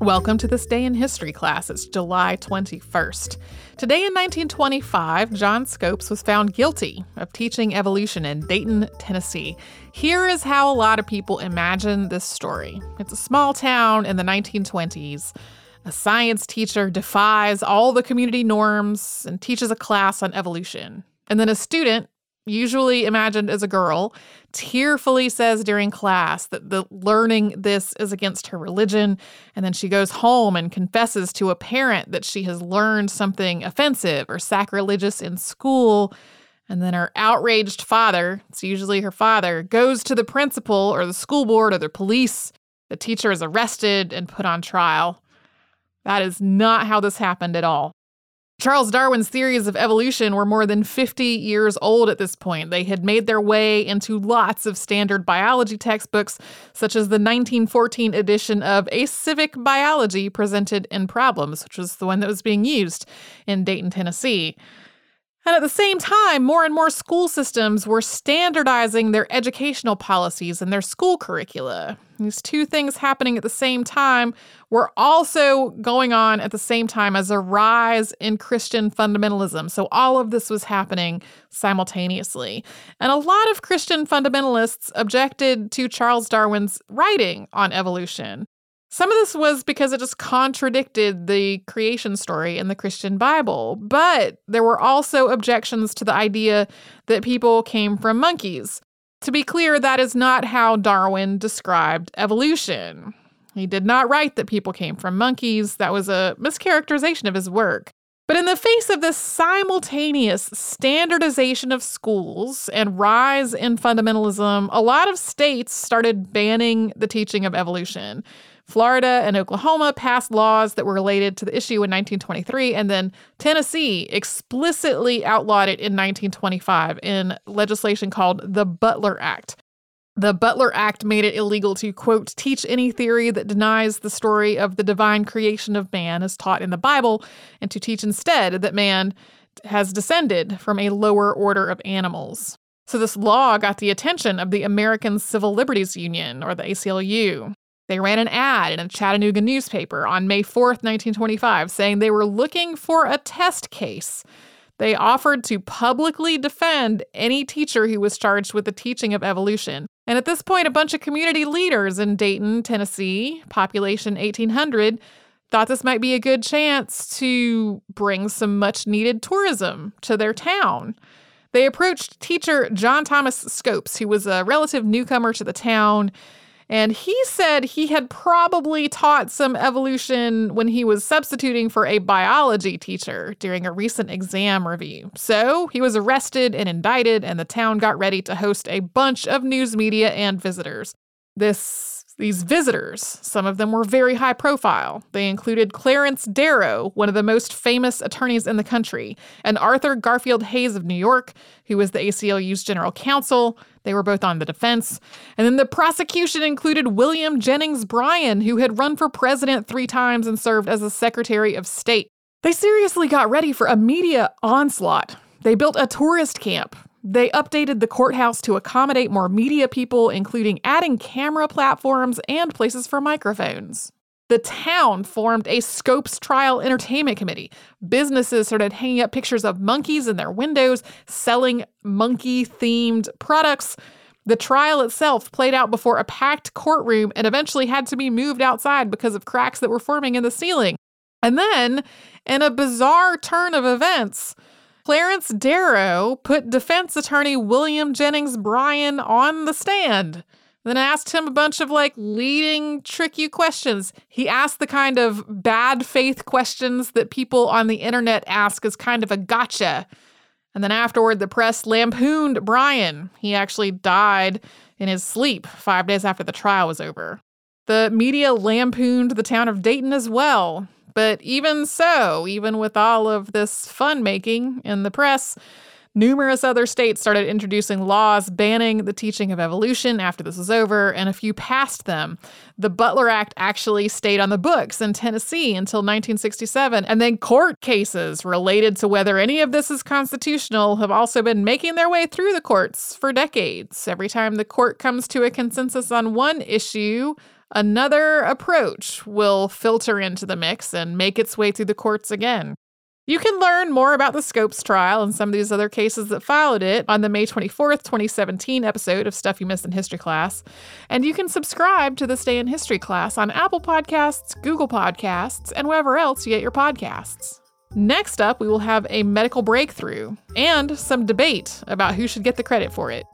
Welcome to this day in history class. It's July 21st. Today in 1925, John Scopes was found guilty of teaching evolution in Dayton, Tennessee. Here is how a lot of people imagine this story it's a small town in the 1920s. A science teacher defies all the community norms and teaches a class on evolution. And then a student usually imagined as a girl, tearfully says during class that the learning this is against her religion. And then she goes home and confesses to a parent that she has learned something offensive or sacrilegious in school. And then her outraged father, it's usually her father, goes to the principal or the school board or the police. The teacher is arrested and put on trial. That is not how this happened at all. Charles Darwin's theories of evolution were more than 50 years old at this point. They had made their way into lots of standard biology textbooks, such as the 1914 edition of A Civic Biology Presented in Problems, which was the one that was being used in Dayton, Tennessee. And at the same time, more and more school systems were standardizing their educational policies and their school curricula. These two things happening at the same time were also going on at the same time as a rise in Christian fundamentalism. So all of this was happening simultaneously. And a lot of Christian fundamentalists objected to Charles Darwin's writing on evolution. Some of this was because it just contradicted the creation story in the Christian Bible, but there were also objections to the idea that people came from monkeys. To be clear, that is not how Darwin described evolution. He did not write that people came from monkeys, that was a mischaracterization of his work. But in the face of this simultaneous standardization of schools and rise in fundamentalism, a lot of states started banning the teaching of evolution. Florida and Oklahoma passed laws that were related to the issue in 1923, and then Tennessee explicitly outlawed it in 1925 in legislation called the Butler Act. The Butler Act made it illegal to, quote, teach any theory that denies the story of the divine creation of man as taught in the Bible, and to teach instead that man has descended from a lower order of animals. So, this law got the attention of the American Civil Liberties Union, or the ACLU. They ran an ad in a Chattanooga newspaper on May 4th, 1925, saying they were looking for a test case. They offered to publicly defend any teacher who was charged with the teaching of evolution. And at this point, a bunch of community leaders in Dayton, Tennessee, population 1800, thought this might be a good chance to bring some much needed tourism to their town. They approached teacher John Thomas Scopes, who was a relative newcomer to the town and he said he had probably taught some evolution when he was substituting for a biology teacher during a recent exam review. So he was arrested and indicted, and the town got ready to host a bunch of news media and visitors. This these visitors, some of them were very high profile. They included Clarence Darrow, one of the most famous attorneys in the country, and Arthur Garfield Hays of New York, who was the ACLU's general counsel. They were both on the defense. And then the prosecution included William Jennings Bryan, who had run for president three times and served as a Secretary of State. They seriously got ready for a media onslaught. They built a tourist camp they updated the courthouse to accommodate more media people, including adding camera platforms and places for microphones. The town formed a Scopes Trial Entertainment Committee. Businesses started hanging up pictures of monkeys in their windows, selling monkey themed products. The trial itself played out before a packed courtroom and eventually had to be moved outside because of cracks that were forming in the ceiling. And then, in a bizarre turn of events, Clarence Darrow put defense attorney William Jennings Bryan on the stand. Then I asked him a bunch of like leading, tricky questions. He asked the kind of bad faith questions that people on the internet ask as kind of a gotcha. And then afterward, the press lampooned Bryan. He actually died in his sleep five days after the trial was over. The media lampooned the town of Dayton as well. But even so, even with all of this fun making in the press, Numerous other states started introducing laws banning the teaching of evolution after this was over, and a few passed them. The Butler Act actually stayed on the books in Tennessee until 1967, and then court cases related to whether any of this is constitutional have also been making their way through the courts for decades. Every time the court comes to a consensus on one issue, another approach will filter into the mix and make its way through the courts again. You can learn more about the Scopes trial and some of these other cases that followed it on the May 24th, 2017 episode of Stuff You Missed in History Class. And you can subscribe to This Day in History Class on Apple Podcasts, Google Podcasts, and wherever else you get your podcasts. Next up, we will have a medical breakthrough and some debate about who should get the credit for it.